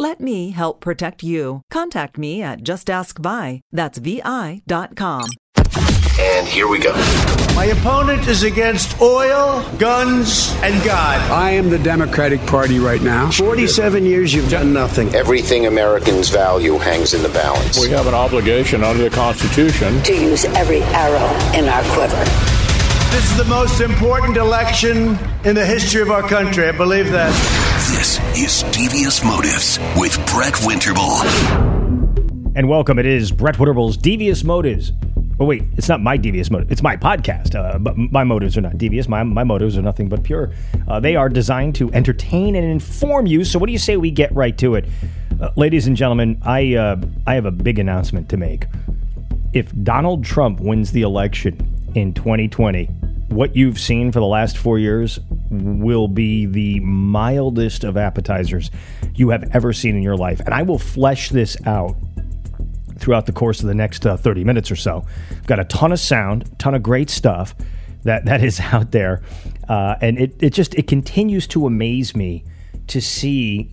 Let me help protect you. Contact me at justaskvi. That's vi.com. And here we go. My opponent is against oil, guns, and God. I am the Democratic Party right now. 47 years you've done nothing. Everything Americans value hangs in the balance. We have an obligation under the Constitution to use every arrow in our quiver. This is the most important election in the history of our country. I believe that. This is Devious Motives with Brett Winterble. And welcome. It is Brett Winterble's Devious Motives. Oh, wait, it's not my devious motive. It's my podcast. Uh, but my motives are not devious. My, my motives are nothing but pure. Uh, they are designed to entertain and inform you. So, what do you say we get right to it? Uh, ladies and gentlemen, I, uh, I have a big announcement to make. If Donald Trump wins the election in 2020, what you've seen for the last four years will be the mildest of appetizers you have ever seen in your life. And I will flesh this out throughout the course of the next uh, 30 minutes or so. I've got a ton of sound, ton of great stuff that, that is out there. Uh, and it, it just, it continues to amaze me to see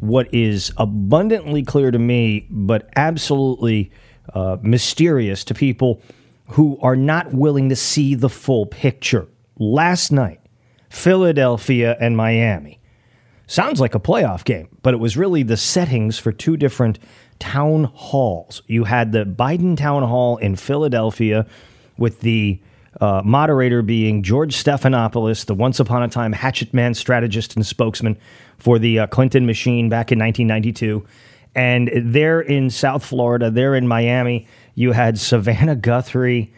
what is abundantly clear to me, but absolutely uh, mysterious to people who are not willing to see the full picture. Last night, Philadelphia and Miami. Sounds like a playoff game, but it was really the settings for two different town halls. You had the Biden town hall in Philadelphia with the uh, moderator being George Stephanopoulos, the once upon a time hatchet man strategist and spokesman for the uh, Clinton machine back in 1992. And there in South Florida, there in Miami, you had Savannah Guthrie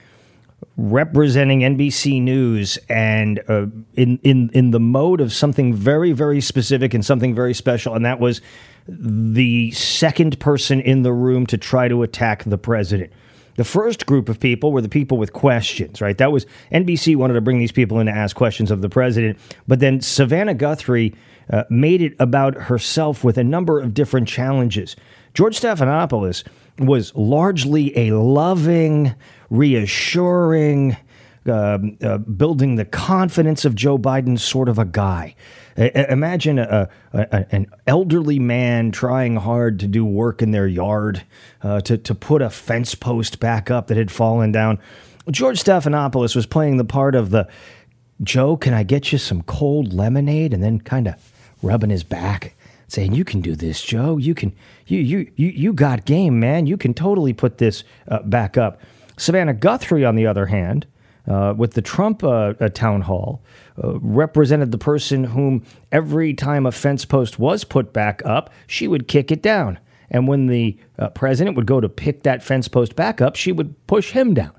representing NBC News and uh, in, in, in the mode of something very, very specific and something very special. And that was the second person in the room to try to attack the president. The first group of people were the people with questions, right? That was NBC wanted to bring these people in to ask questions of the president, but then Savannah Guthrie uh, made it about herself with a number of different challenges. George Stephanopoulos was largely a loving, reassuring, uh, uh, building the confidence of Joe Biden sort of a guy. Imagine a, a, an elderly man trying hard to do work in their yard uh, to, to put a fence post back up that had fallen down. George Stephanopoulos was playing the part of the Joe, can I get you some cold lemonade? And then kind of rubbing his back, saying, You can do this, Joe. You can, you, you, you, you got game, man. You can totally put this uh, back up. Savannah Guthrie, on the other hand, uh, with the Trump uh, town hall, uh, represented the person whom every time a fence post was put back up, she would kick it down. And when the uh, president would go to pick that fence post back up, she would push him down.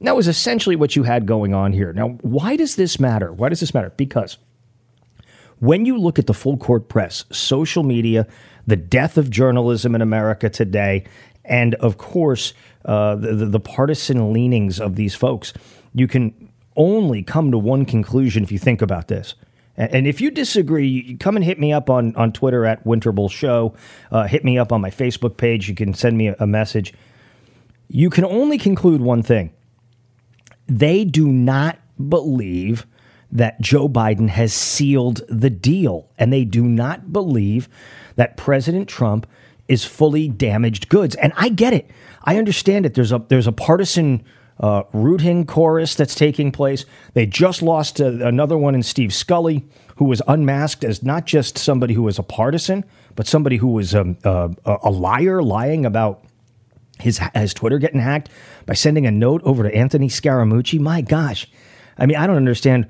And that was essentially what you had going on here. Now, why does this matter? Why does this matter? Because when you look at the full court press, social media, the death of journalism in America today, and of course, uh, the, the partisan leanings of these folks, you can only come to one conclusion if you think about this. And if you disagree, come and hit me up on, on Twitter at Winterble Show. Uh, hit me up on my Facebook page. You can send me a message. You can only conclude one thing they do not believe that Joe Biden has sealed the deal, and they do not believe that President Trump is fully damaged goods. And I get it. I understand it. There's a there's a partisan uh, rooting chorus that's taking place. They just lost uh, another one in Steve Scully, who was unmasked as not just somebody who was a partisan, but somebody who was um, uh, a liar, lying about his his Twitter getting hacked by sending a note over to Anthony Scaramucci. My gosh, I mean, I don't understand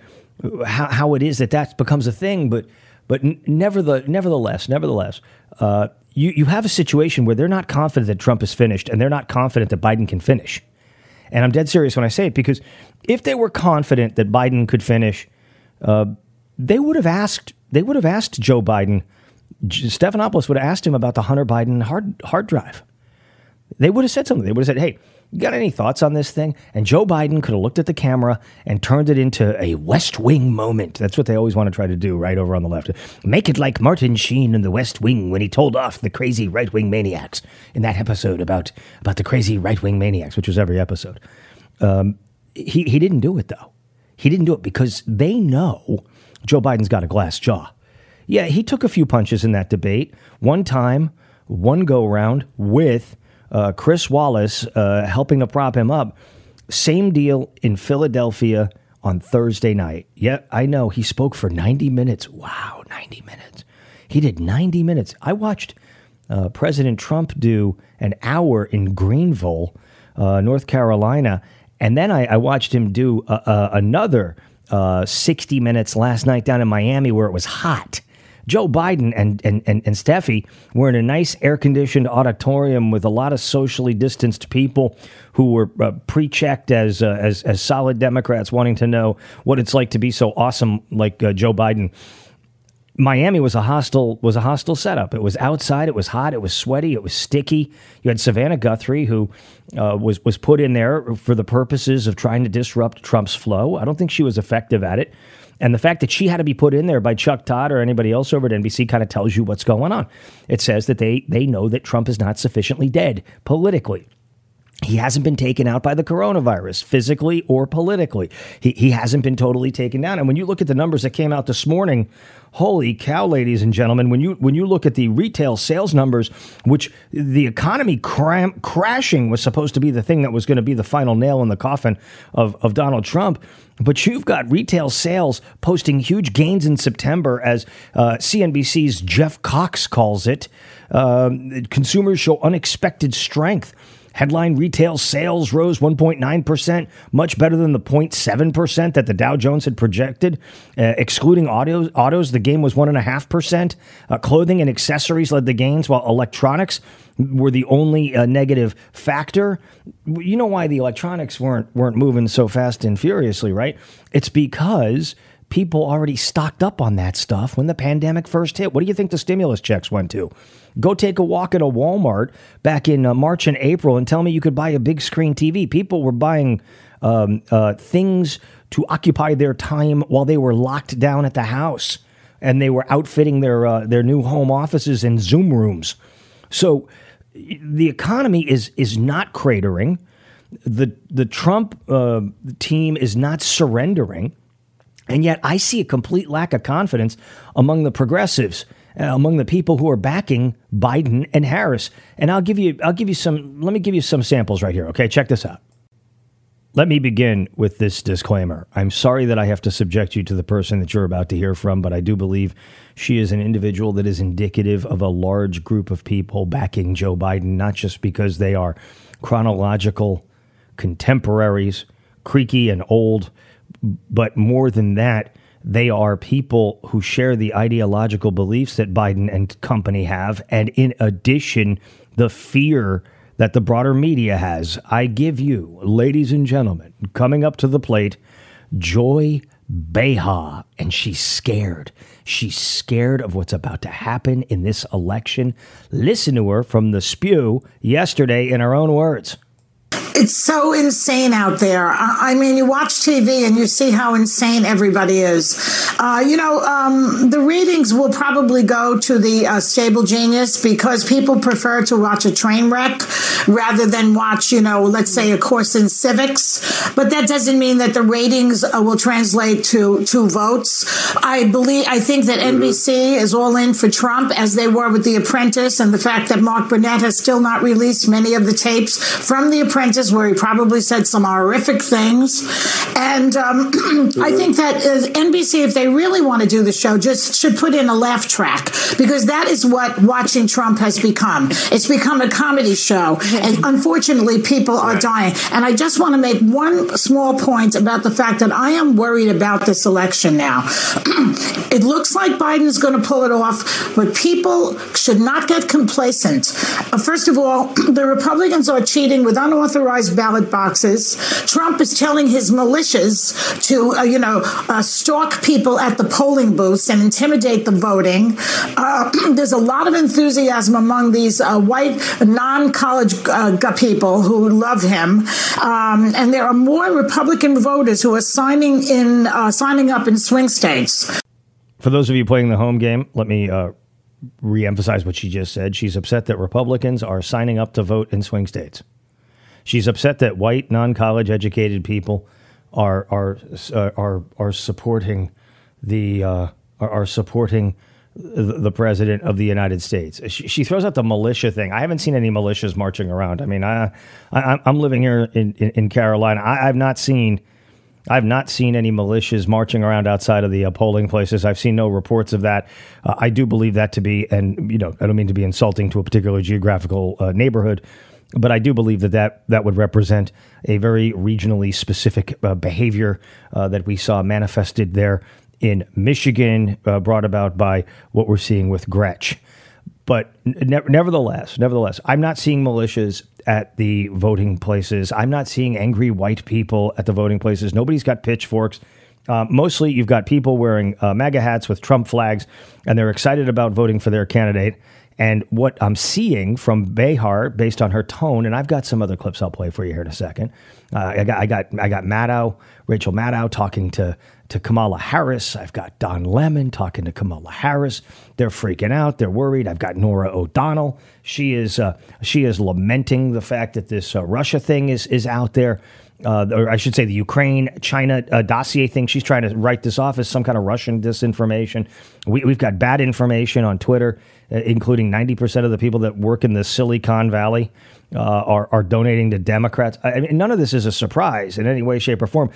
how, how it is that that becomes a thing, but but nevertheless, nevertheless, nevertheless, uh, you you have a situation where they're not confident that Trump is finished, and they're not confident that Biden can finish. And I'm dead serious when I say it because if they were confident that Biden could finish, uh, they would have asked they would have asked Joe Biden. Stephanopoulos would have asked him about the Hunter Biden hard hard drive. They would have said something. They would have said, "Hey, you got any thoughts on this thing?" And Joe Biden could have looked at the camera and turned it into a West Wing moment. That's what they always want to try to do, right over on the left. Make it like Martin Sheen in the West Wing when he told off the crazy right wing maniacs in that episode about about the crazy right wing maniacs, which was every episode. Um, he he didn't do it though. He didn't do it because they know Joe Biden's got a glass jaw. Yeah, he took a few punches in that debate. One time, one go round with uh, Chris Wallace uh, helping to prop him up. Same deal in Philadelphia on Thursday night. Yeah, I know. He spoke for 90 minutes. Wow, 90 minutes. He did 90 minutes. I watched uh, President Trump do an hour in Greenville, uh, North Carolina, and then I, I watched him do another uh, 60 minutes last night down in Miami where it was hot. Joe Biden and, and, and, and Steffi were in a nice air conditioned auditorium with a lot of socially distanced people who were uh, pre checked as, uh, as, as solid Democrats wanting to know what it's like to be so awesome like uh, Joe Biden. Miami was a hostile was a hostile setup. It was outside. It was hot. It was sweaty. It was sticky. You had Savannah Guthrie, who uh, was was put in there for the purposes of trying to disrupt Trump's flow. I don't think she was effective at it. And the fact that she had to be put in there by Chuck Todd or anybody else over at NBC kind of tells you what's going on. It says that they they know that Trump is not sufficiently dead politically. He hasn't been taken out by the coronavirus, physically or politically. He, he hasn't been totally taken down. And when you look at the numbers that came out this morning, holy cow, ladies and gentlemen, when you when you look at the retail sales numbers, which the economy cram, crashing was supposed to be the thing that was going to be the final nail in the coffin of, of Donald Trump, but you've got retail sales posting huge gains in September, as uh, CNBC's Jeff Cox calls it. Uh, consumers show unexpected strength. Headline retail sales rose 1.9%, much better than the 0.7% that the Dow Jones had projected. Uh, excluding autos, autos, the gain was 1.5%. Uh, clothing and accessories led the gains, while electronics were the only uh, negative factor. You know why the electronics weren't weren't moving so fast and furiously, right? It's because people already stocked up on that stuff when the pandemic first hit. What do you think the stimulus checks went to? Go take a walk at a Walmart back in uh, March and April and tell me you could buy a big screen TV. People were buying um, uh, things to occupy their time while they were locked down at the house, and they were outfitting their uh, their new home offices and Zoom rooms. So the economy is is not cratering. The the Trump uh, team is not surrendering. And yet, I see a complete lack of confidence among the progressives, Uh, among the people who are backing Biden and Harris. And I'll give you, I'll give you some. Let me give you some samples right here. Okay, check this out. Let me begin with this disclaimer. I'm sorry that I have to subject you to the person that you're about to hear from, but I do believe she is an individual that is indicative of a large group of people backing Joe Biden, not just because they are chronological contemporaries, creaky and old but more than that, they are people who share the ideological beliefs that Biden and company have. And in addition, the fear that the broader media has. I give you, ladies and gentlemen, coming up to the plate, Joy Behar. And she's scared. She's scared of what's about to happen in this election. Listen to her from the spew yesterday in her own words it's so insane out there. I mean, you watch TV and you see how insane everybody is. Uh, you know, um, the readings will probably go to the uh, stable genius because people prefer to watch a train wreck rather than watch, you know, let's say a course in civics. But that doesn't mean that the ratings uh, will translate to to votes. I believe, I think that NBC is all in for Trump as they were with The Apprentice, and the fact that Mark Burnett has still not released many of the tapes from The Apprentice Apprentice, where he probably said some horrific things. And um, I think that uh, NBC, if they really want to do the show, just should put in a laugh track because that is what watching Trump has become. It's become a comedy show. And unfortunately, people are dying. And I just want to make one small point about the fact that I am worried about this election now. it looks like Biden's going to pull it off, but people should not get complacent. Uh, first of all, the Republicans are cheating with unauthorized ballot boxes. Trump is telling his militias to, uh, you know, uh, stalk people at the polling booths and intimidate the voting. Uh, there's a lot of enthusiasm among these uh, white non-college uh, people who love him, um, and there are more Republican voters who are signing in, signing up in swing states. For those of you playing the home game, let me uh, reemphasize what she just said. She's upset that Republicans are signing up to vote in swing states. She's upset that white, non-college educated people are are uh, are are supporting the uh, are, are, supporting the president of the United States. She, she, throws out the militia thing. I haven't seen any militias marching around. I mean, I, I am living here in, in, in Carolina. I, I've not seen I've not seen any militias marching around outside of the uh, polling places. I've seen no reports of that. Uh, I do believe that to be, and you know, I don't mean to be insulting to a particular geographical uh, neighborhood, but I do believe that that, that would represent a very regionally specific uh, behavior uh, that we saw manifested there in Michigan, uh, brought about by what we're seeing with Gretch. But ne- nevertheless, nevertheless, I'm not seeing militias at the voting places. I'm not seeing angry white people at the voting places. Nobody's got pitchforks. Uh, mostly, you've got people wearing uh, MAGA hats with Trump flags, and they're excited about voting for their candidate. And what I'm seeing from Behar, based on her tone, and I've got some other clips I'll play for you here in a second. Uh, I got I got I got Maddow, Rachel Maddow talking to to Kamala Harris. I've got Don Lemon talking to Kamala Harris. They're freaking out. They're worried. I've got Norah O'Donnell. She is uh, she is lamenting the fact that this uh, Russia thing is is out there. Uh, or I should say, the Ukraine China uh, dossier thing. She's trying to write this off as some kind of Russian disinformation. We, have got bad information on Twitter, including 90% of the people that work in the Silicon Valley uh, are, are donating to Democrats. I mean, none of this is a surprise in any way, shape, or form.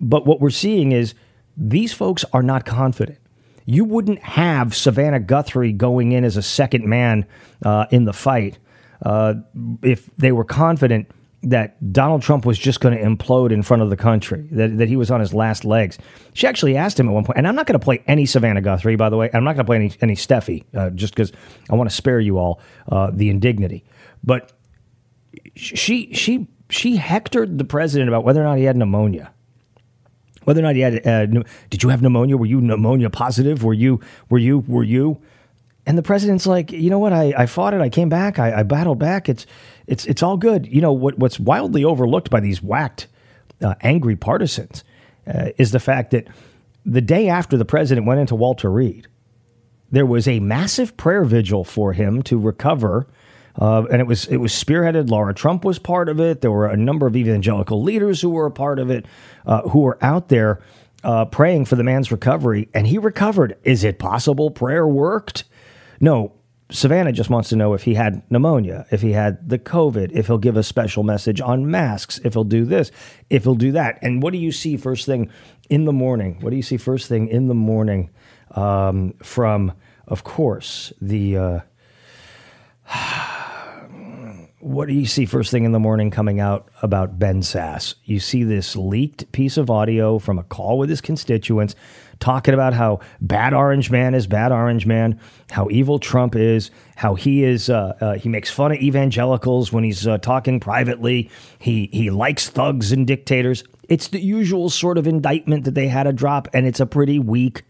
But what we're seeing is these folks are not confident. You wouldn't have Savannah Guthrie going in as a second man uh, in the fight uh, if they were confident that Donald Trump was just going to implode in front of the country, that, that he was on his last legs. She actually asked him at one point, and I'm not going to play any Savannah Guthrie, by the way. I'm not going to play any, any Steffi, uh, just because I want to spare you all uh, the indignity. But she, she, she hectored the president about whether or not he had pneumonia whether or not he had, uh, did you have pneumonia? Were you pneumonia positive? Were you, were you, were you? And the president's like, you know what? I, I fought it. I came back. I, I battled back. It's, it's, it's all good. You know what? What's wildly overlooked by these whacked, uh, angry partisans uh, is the fact that the day after the president went into Walter Reed, there was a massive prayer vigil for him to recover uh, and it was it was spearheaded. Laura Trump was part of it. There were a number of evangelical leaders who were a part of it, uh, who were out there uh, praying for the man's recovery, and he recovered. Is it possible prayer worked? No. Savannah just wants to know if he had pneumonia, if he had the COVID, if he'll give a special message on masks, if he'll do this, if he'll do that. And what do you see first thing in the morning? What do you see first thing in the morning um, from, of course, the. Uh, what do you see first thing in the morning coming out about Ben Sasse? You see this leaked piece of audio from a call with his constituents talking about how bad Orange Man is bad Orange Man, how evil Trump is, how he is uh, uh, he makes fun of evangelicals when he's uh, talking privately. He he likes thugs and dictators. It's the usual sort of indictment that they had to drop, and it's a pretty weak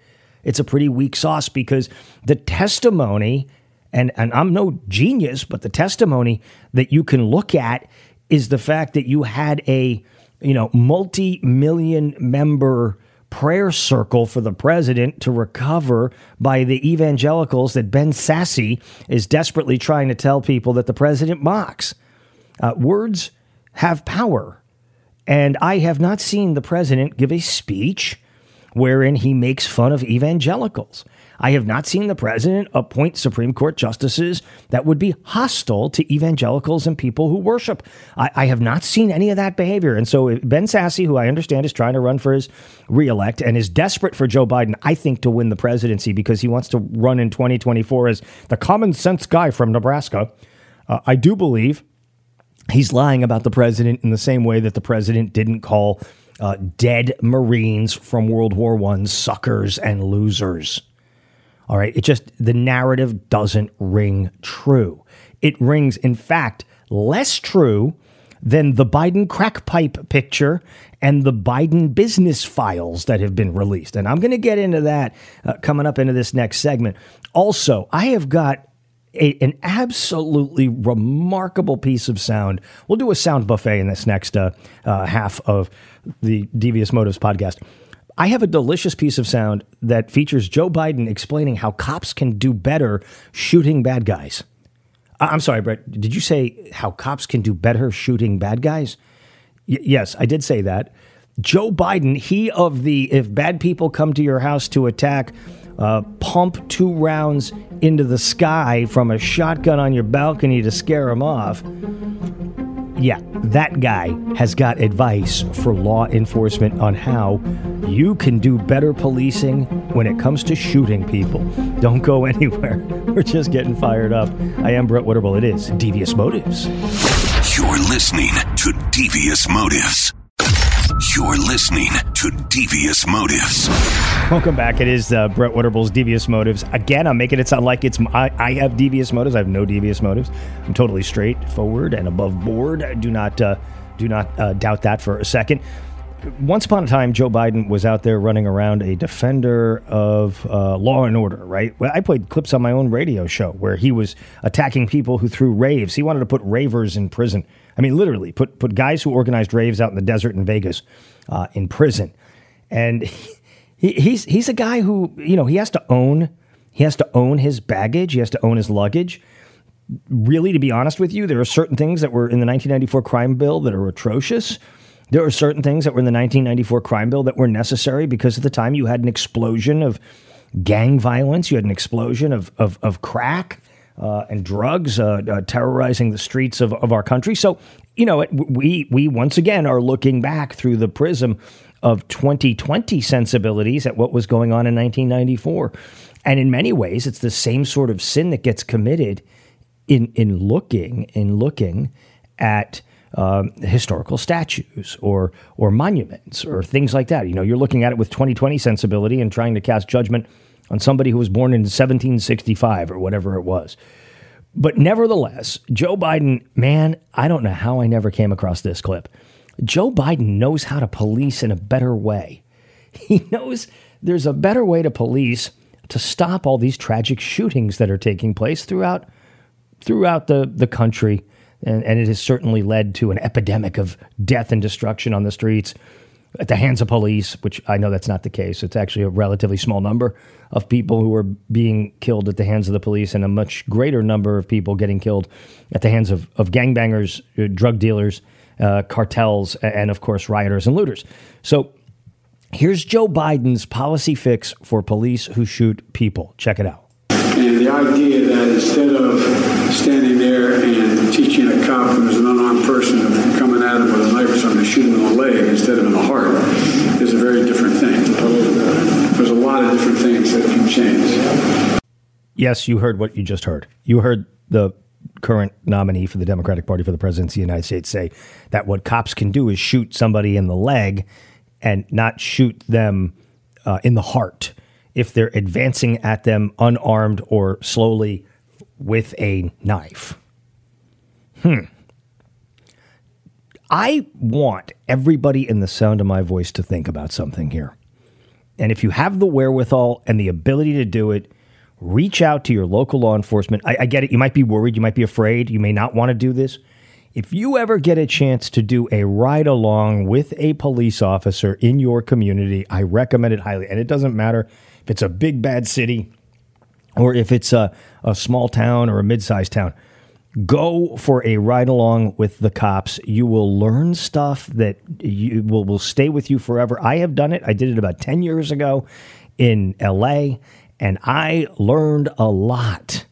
it's a pretty weak sauce because the testimony and and I'm no genius, but the testimony that you can look at is the fact that you had a you know multi-million member prayer circle for the president to recover by the evangelicals that Ben Sasse is desperately trying to tell people that the president mocks. Uh, words have power. And I have not seen the president give a speech wherein he makes fun of evangelicals. I have not seen the president appoint Supreme Court justices that would be hostile to evangelicals and people who worship. I, I have not seen any of that behavior. And so Ben Sasse, who I understand is trying to run for his reelect and is desperate for Joe Biden, I think, to win the presidency because he wants to run in 2024 as the common sense guy from Nebraska. Uh, I do believe he's lying about the president in the same way that the president didn't call uh, dead Marines from World War One suckers and losers. All right, it just the narrative doesn't ring true. It rings, in fact, less true than the Biden crack pipe picture and the Biden business files that have been released. And I'm going to get into that uh, coming up into this next segment. Also, I have got a, an absolutely remarkable piece of sound. We'll do a sound buffet in this next uh, uh, half of the Devious Motives podcast. I have a delicious piece of sound that features Joe Biden explaining how cops can do better shooting bad guys. I'm sorry, Brett. Did you say how cops can do better shooting bad guys? Y- yes, I did say that. Joe Biden, he of the if bad people come to your house to attack, uh, pump two rounds into the sky from a shotgun on your balcony to scare them off. Yeah, that guy has got advice for law enforcement on how you can do better policing when it comes to shooting people. Don't go anywhere. We're just getting fired up. I am Brett Winterble. It is Devious Motives. You're listening to Devious Motives. You're listening to Devious Motives. Welcome back. It is uh, Brett Winterble's Devious Motives. Again, I'm making it sound like it's I, I have devious motives. I have no devious motives. I'm totally straightforward and above board. I Do not uh, do not uh, doubt that for a second. Once upon a time, Joe Biden was out there running around a defender of uh, law and order, right? Well, I played clips on my own radio show where he was attacking people who threw raves. He wanted to put ravers in prison. I mean, literally, put put guys who organized raves out in the desert in Vegas uh, in prison. And he, he's he's a guy who you know he has to own he has to own his baggage. He has to own his luggage. Really, to be honest with you, there are certain things that were in the 1994 crime bill that are atrocious. There are certain things that were in the 1994 crime bill that were necessary because at the time you had an explosion of gang violence, you had an explosion of of, of crack uh, and drugs uh, uh, terrorizing the streets of, of our country. So, you know, we we once again are looking back through the prism of 2020 sensibilities at what was going on in 1994. And in many ways, it's the same sort of sin that gets committed in in looking in looking at um, historical statues or or monuments or things like that. You know, you're looking at it with 2020 sensibility and trying to cast judgment on somebody who was born in 1765 or whatever it was. But nevertheless, Joe Biden, man, I don't know how I never came across this clip. Joe Biden knows how to police in a better way. He knows there's a better way to police to stop all these tragic shootings that are taking place throughout throughout the, the country. And, and it has certainly led to an epidemic of death and destruction on the streets at the hands of police, which I know that's not the case. It's actually a relatively small number of people who are being killed at the hands of the police, and a much greater number of people getting killed at the hands of, of gangbangers, uh, drug dealers, uh, cartels, and of course, rioters and looters. So here's Joe Biden's policy fix for police who shoot people. Check it out. And the idea that instead of standing there and teaching a cop who's an unarmed person coming at him with a knife or something, shoot him in the leg instead of in the heart is a very different thing. There's a lot of different things that can change. Yes, you heard what you just heard. You heard the current nominee for the Democratic Party for the presidency of the United States say that what cops can do is shoot somebody in the leg and not shoot them uh, in the heart if they're advancing at them unarmed or slowly with a knife. Hmm. I want everybody in the sound of my voice to think about something here. And if you have the wherewithal and the ability to do it, reach out to your local law enforcement. I, I, get it. You might be worried. You might be afraid. You may not want to do this. If you ever get a chance to do a ride along with a police officer in your community, I recommend it highly. And it doesn't matter if it's a big, bad city or if it's a, a small town or a mid sized town. Go for a ride along with the cops. You will learn stuff that you will, will stay with you forever. I have done it. I did it about 10 years ago in LA And I learned a lot.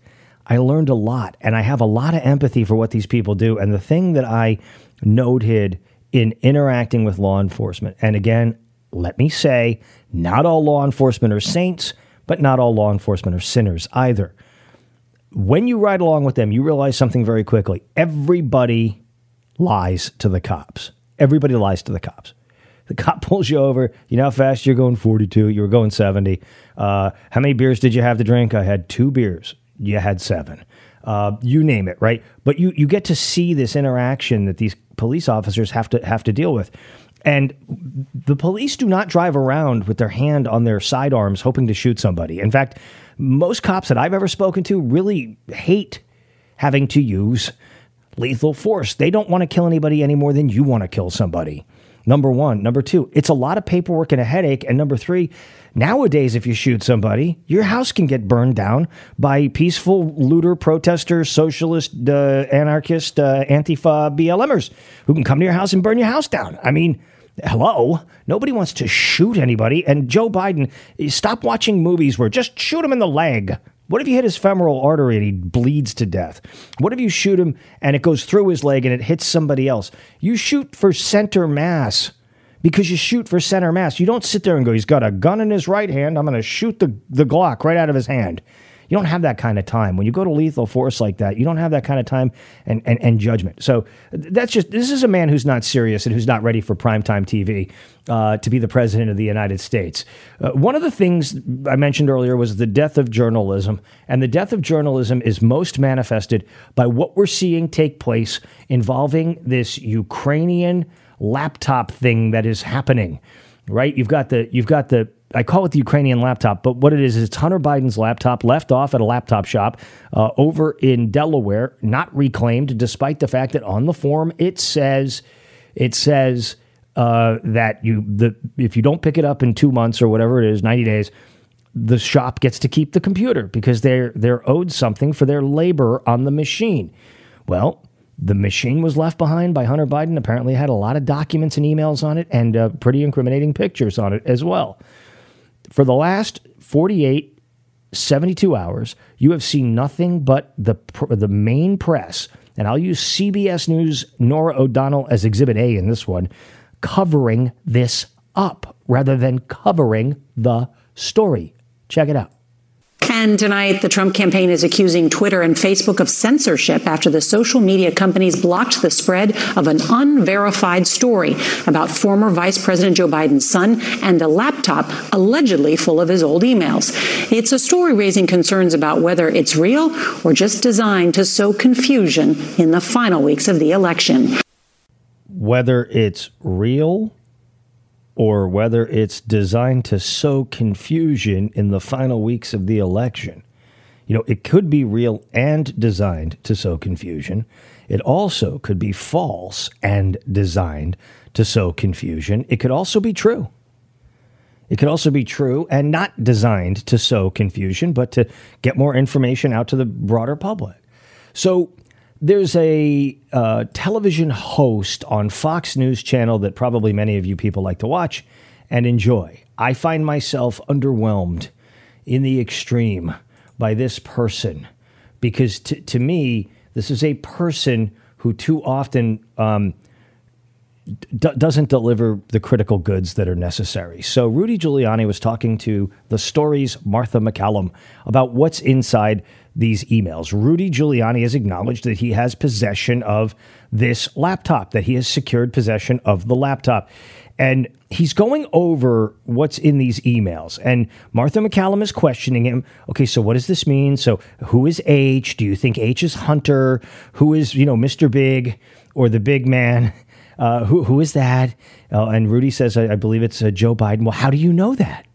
I learned a lot. And I have a lot of empathy for what these people do. And the thing that I noted in interacting with law enforcement, and again, let me say, not all law enforcement are saints, but not all law enforcement are sinners either. When you ride along with them, you realize something very quickly. Everybody lies to the cops. Everybody lies to the cops. The cop pulls you over. You know how fast you're going 42. You were going 70. Uh, how many beers did you have to drink? I had two beers. You had seven. Uh, you name it, right? But you you get to see this interaction that these police officers have to have to deal with. And the police do not drive around with their hand on their sidearms hoping to shoot somebody. In fact, most cops that I've ever spoken to really hate having to use lethal force. They don't want to kill anybody any more than you want to kill somebody. Number one. Number two, it's a lot of paperwork and a headache. And number three, nowadays, if you shoot somebody, your house can get burned down by peaceful looter, protester, socialist, uh, anarchist, uh, Antifa BLMers who can come to your house and burn your house down. I mean, hello nobody wants to shoot anybody and joe biden stop watching movies where just shoot him in the leg what if you hit his femoral artery and he bleeds to death? What if you shoot him and it goes through his leg and it hits somebody else? You shoot for center mass because you shoot for center mass. You don't sit there and go, he's got a gun in his right hand. I'm going to shoot the, the Glock right out of his hand. You don't have that kind of time. When you go to lethal force like that, you don't have that kind of time and, and, and judgment. So that's just, this is a man who's not serious and who's not ready for primetime TV uh, to be the president of the United States. Uh, one of the things I mentioned earlier was the death of journalism. And the death of journalism is most manifested by what we're seeing take place involving this Ukrainian laptop thing that is happening right? You've got the you've got the I call it the Ukrainian laptop, but what it is is Hunter Biden's laptop left off at a laptop shop uh, over in Delaware, not reclaimed, despite the fact that on the form it says it says uh, that you the if you don't pick it up in two months or whatever it is, ninety days, the shop gets to keep the computer because they're they're owed something for their labor on the machine. Well, the machine was left behind by Hunter Biden. Apparently, had a lot of documents and emails on it, and uh, pretty incriminating pictures on it as well. For the last 48, 72 hours, you have seen nothing but the the main press, and I'll use CBS News Norah O'Donnell as Exhibit A in this one, covering this up rather than covering the story. Check it out. And tonight, the Trump campaign is accusing Twitter and Facebook of censorship after the social media companies blocked the spread of an unverified story about former Vice President Joe Biden's son and a laptop allegedly full of his old emails. It's a story raising concerns about whether it's real or just designed to sow confusion in the final weeks of the election. Whether it's real or whether it's designed to sow confusion in the final weeks of the election. You know, it could be real and designed to sow confusion. It also could be false and designed to sow confusion. It could also be true. It could also be true and not designed to sow confusion, but to get more information out to the broader public. So there's a uh, television host on Fox News Channel that probably many of you people like to watch and enjoy. I find myself underwhelmed in the extreme by this person because t- to me, this is a person who too often um, d- doesn't deliver the critical goods that are necessary. So, Rudy Giuliani was talking to the story's Martha MacCallum about what's inside these emails. Rudy Giuliani has acknowledged that he has possession of this laptop, that he has secured possession of the laptop. And he's going over what's in these emails. And Martha MacCallum is questioning him. Okay, so what does this mean? So who is H? Do you think H is Hunter? Who is, you know, Mr. Big or the big man? Uh, who, who is that? Uh, and Rudy says, I, I believe it's uh, Joe Biden. Well, how do you know that?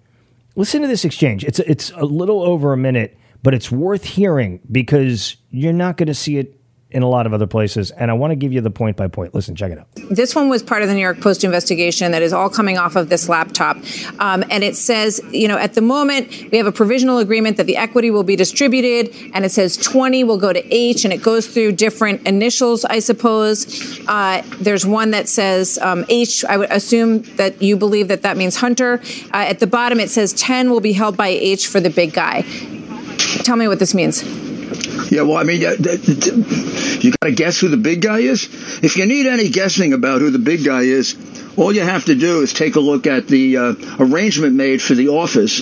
Listen to this exchange. It's, it's a little over a minute but it's worth hearing because you're not going to see it in a lot of other places. And I want to give you the point by point. Listen, check it out. This one was part of the New York Post investigation that is all coming off of this laptop. Um, and it says, you know, at the moment, we have a provisional agreement that the equity will be distributed, and it says 20 will go to H, and it goes through different initials, I suppose. Uh, there's one that says um, H. I would assume that you believe that that means Hunter. Uh, at the bottom, it says 10 will be held by H for the big guy. Tell me what this means. Yeah, well, I mean, you got to guess who the big guy is? If you need any guessing about who the big guy is, all you have to do is take a look at the uh, arrangement made for the office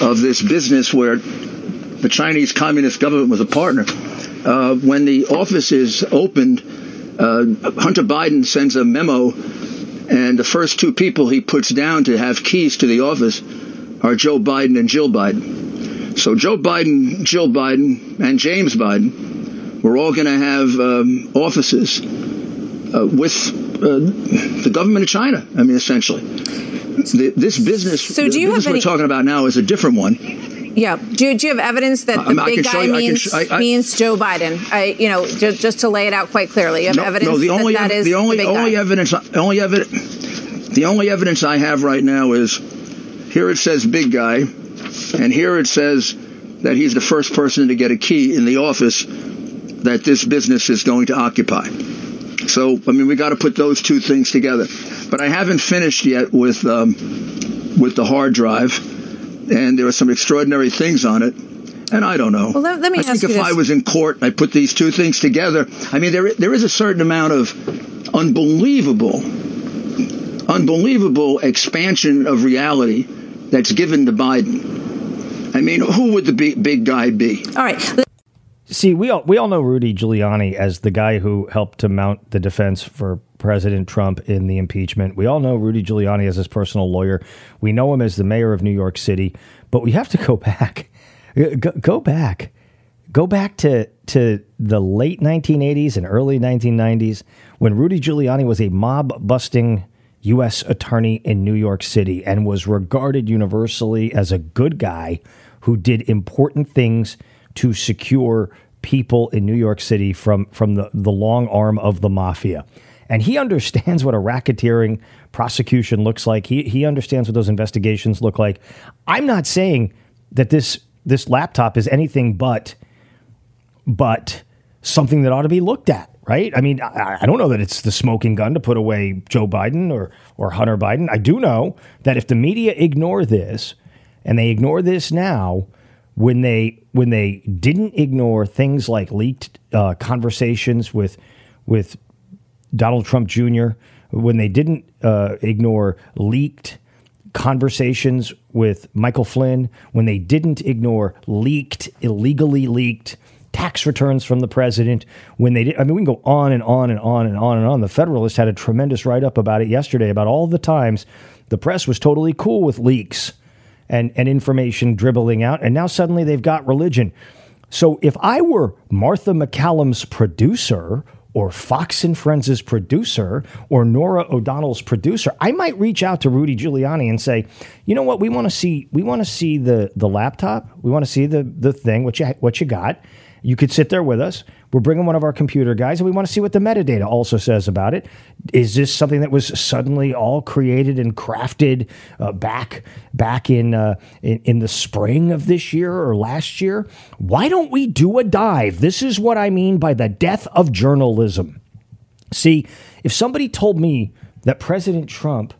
of this business where the Chinese Communist government was a partner. Uh, when the office is opened, uh, Hunter Biden sends a memo, and the first two people he puts down to have keys to the office are Joe Biden and Jill Biden. So Joe Biden, Jill Biden, and James Biden were all going to have um, offices uh, with uh, the government of China. I mean, essentially, the, this business. So do you business have we're any- talking about now is a different one. Yeah. Do, do you have evidence that the I mean, I big guy you- means sh- I- means Joe Biden? I, you know, just, just to lay it out quite clearly, you have no, evidence no, the only that that is the only big only guy. evidence only evidence the only evidence I have right now is here it says big guy, and here it says that he's the first person to get a key in the office that this business is going to occupy. So I mean, we got to put those two things together. But I haven't finished yet with um, with the hard drive, and there are some extraordinary things on it. And I don't know. Well, let, let me I ask think you if this. I was in court, I put these two things together. I mean, there there is a certain amount of unbelievable, unbelievable expansion of reality that's given to Biden. I mean, who would the big, big guy be? All right. See, we all we all know Rudy Giuliani as the guy who helped to mount the defense for President Trump in the impeachment. We all know Rudy Giuliani as his personal lawyer. We know him as the mayor of New York City. But we have to go back. Go, go back. Go back to to the late 1980s and early 1990s when Rudy Giuliani was a mob busting U.S. attorney in New York City and was regarded universally as a good guy who did important things to secure people in New York City from, from the, the long arm of the mafia. And he understands what a racketeering prosecution looks like. He, he understands what those investigations look like. I'm not saying that this this laptop is anything but but something that ought to be looked at, right? I mean, I, I don't know that it's the smoking gun to put away Joe Biden or or Hunter Biden. I do know that if the media ignore this, and they ignore this now, when they when they didn't ignore things like leaked uh, conversations with with Donald Trump Jr., when they didn't uh, ignore leaked conversations with Michael Flynn, when they didn't ignore leaked, illegally leaked tax returns from the president, when they did, I mean, we can go on and on and on and on and on. The Federalist had a tremendous write up about it yesterday about all the times the press was totally cool with leaks and, and information dribbling out, and now suddenly they've got religion. So if I were Martha MacCallum's producer, or Fox and Friends' producer, or Norah O'Donnell's producer, I might reach out to Rudy Giuliani and say, you know what, we want to see, we want to see the the laptop, we want to see the the thing, what you what you got. You could sit there with us. We're bringing one of our computer guys, and we want to see what the metadata also says about it. Is this something that was suddenly all created and crafted uh, back back in, uh, in in the spring of this year or last year? Why don't we do a dive? This is what I mean by the death of journalism. See, if somebody told me that President Trump,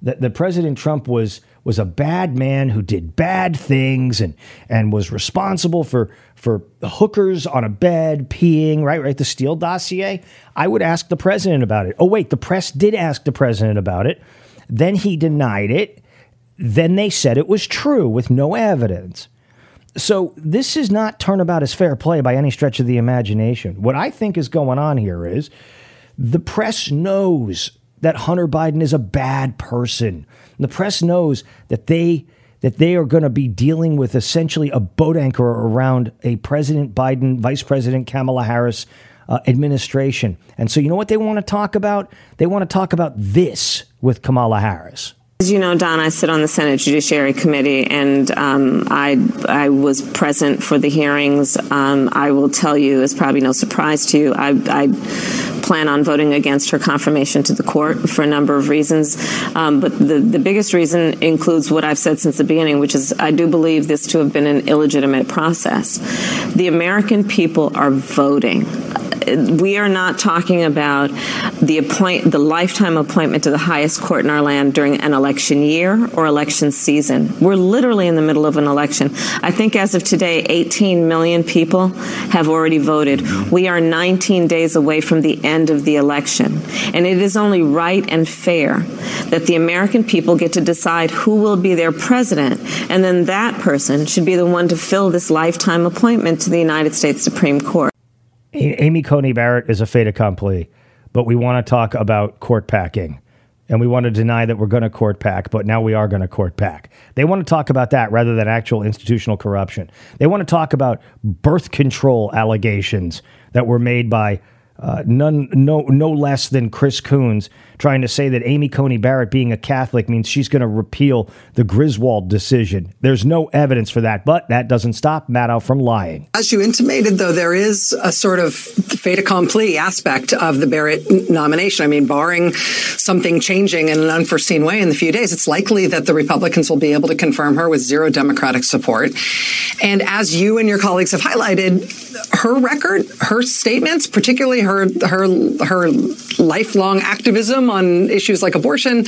that, that President Trump was was a bad man who did bad things and and was responsible for for hookers on a bed peeing, right? Right, the Steele dossier. I would ask the president about it. Oh wait, the press did ask the president about it. Then he denied it. Then they said it was true with no evidence. So this is not turnabout as fair play by any stretch of the imagination. What I think is going on here is the press knows that Hunter Biden is a bad person. The press knows that they that they are going to be dealing with essentially a boat anchor around a President Biden, Vice President Kamala Harris uh, administration. And so you know what they want to talk about? They want to talk about this with Kamala Harris. As you know, Don, I sit on the Senate Judiciary Committee, and um, I I was present for the hearings. Um, I will tell you, it's probably no surprise to you. I, I, plan on voting against her confirmation to the court for a number of reasons, um, but the the biggest reason includes what I've said since the beginning, which is I do believe this to have been an illegitimate process. The American people are voting we are not talking about the appoint the lifetime appointment to the highest court in our land during an election year or election season. We're literally in the middle of an election. I think as of today, 18 million people have already voted. We are 19 days away from the end of the election. And it is only right and fair that the American people get to decide who will be their president. And then that person should be the one to fill this lifetime appointment to the United States Supreme Court. Amy Coney Barrett is a fait accompli, but we want to talk about court packing. And we want to deny that we're going to court pack, but now we are going to court pack. They want to talk about that rather than actual institutional corruption. They want to talk about birth control allegations that were made by uh, none, no, no less than Chris Coons trying to say that Amy Coney Barrett being a Catholic means she's going to repeal the Griswold decision. There's no evidence for that, but that doesn't stop Maddow from lying. As you intimated, though, there is a sort of fait accompli aspect of the Barrett nomination. I mean, barring something changing in an unforeseen way in the few days, it's likely that the Republicans will be able to confirm her with zero Democratic support. And as you and your colleagues have highlighted, her record, her statements, particularly her her her lifelong activism on issues like abortion,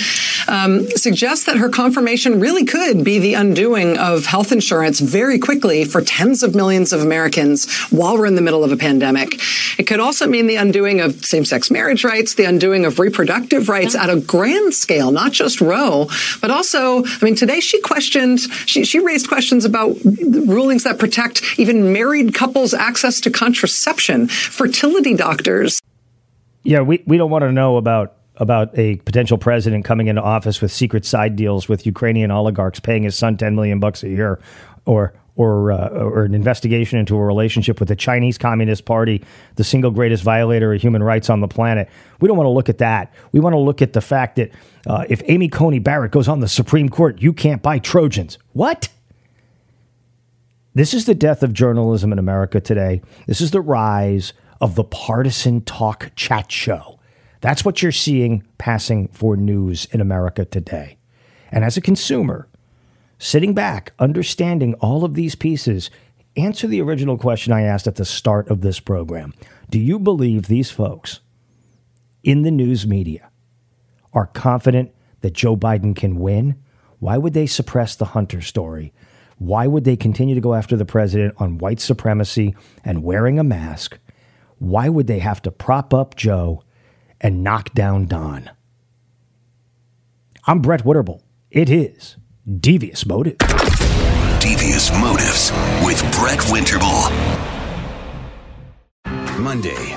um, suggests that her confirmation really could be the undoing of health insurance very quickly for tens of millions of Americans while we're in the middle of a pandemic. It could also mean the undoing of same-sex marriage rights, the undoing of reproductive rights at a grand scale, not just Roe, but also, I mean, today she questioned, she, she raised questions about rulings that protect even married couples' access to contraception, fertility doctors. Yeah, we, we don't want to know about about a potential president coming into office with secret side deals with Ukrainian oligarchs paying his son 10 million bucks a year or or uh, or an investigation into a relationship with the Chinese Communist Party, the single greatest violator of human rights on the planet. We don't want to look at that. We want to look at the fact that uh, if Amy Coney Barrett goes on the Supreme Court, you can't buy Trojans. What? This is the death of journalism in America today. This is the rise of the partisan talk chat show. That's what you're seeing passing for news in America today. And as a consumer, sitting back, understanding all of these pieces, answer the original question I asked at the start of this program. Do you believe these folks in the news media are confident that Joe Biden can win? Why would they suppress the Hunter story? Why would they continue to go after the president on white supremacy and wearing a mask? Why would they have to prop up Joe and knock down Don? I'm Brett Winterble. It is Devious Motive. Devious Motives with Brett Winterble. Monday,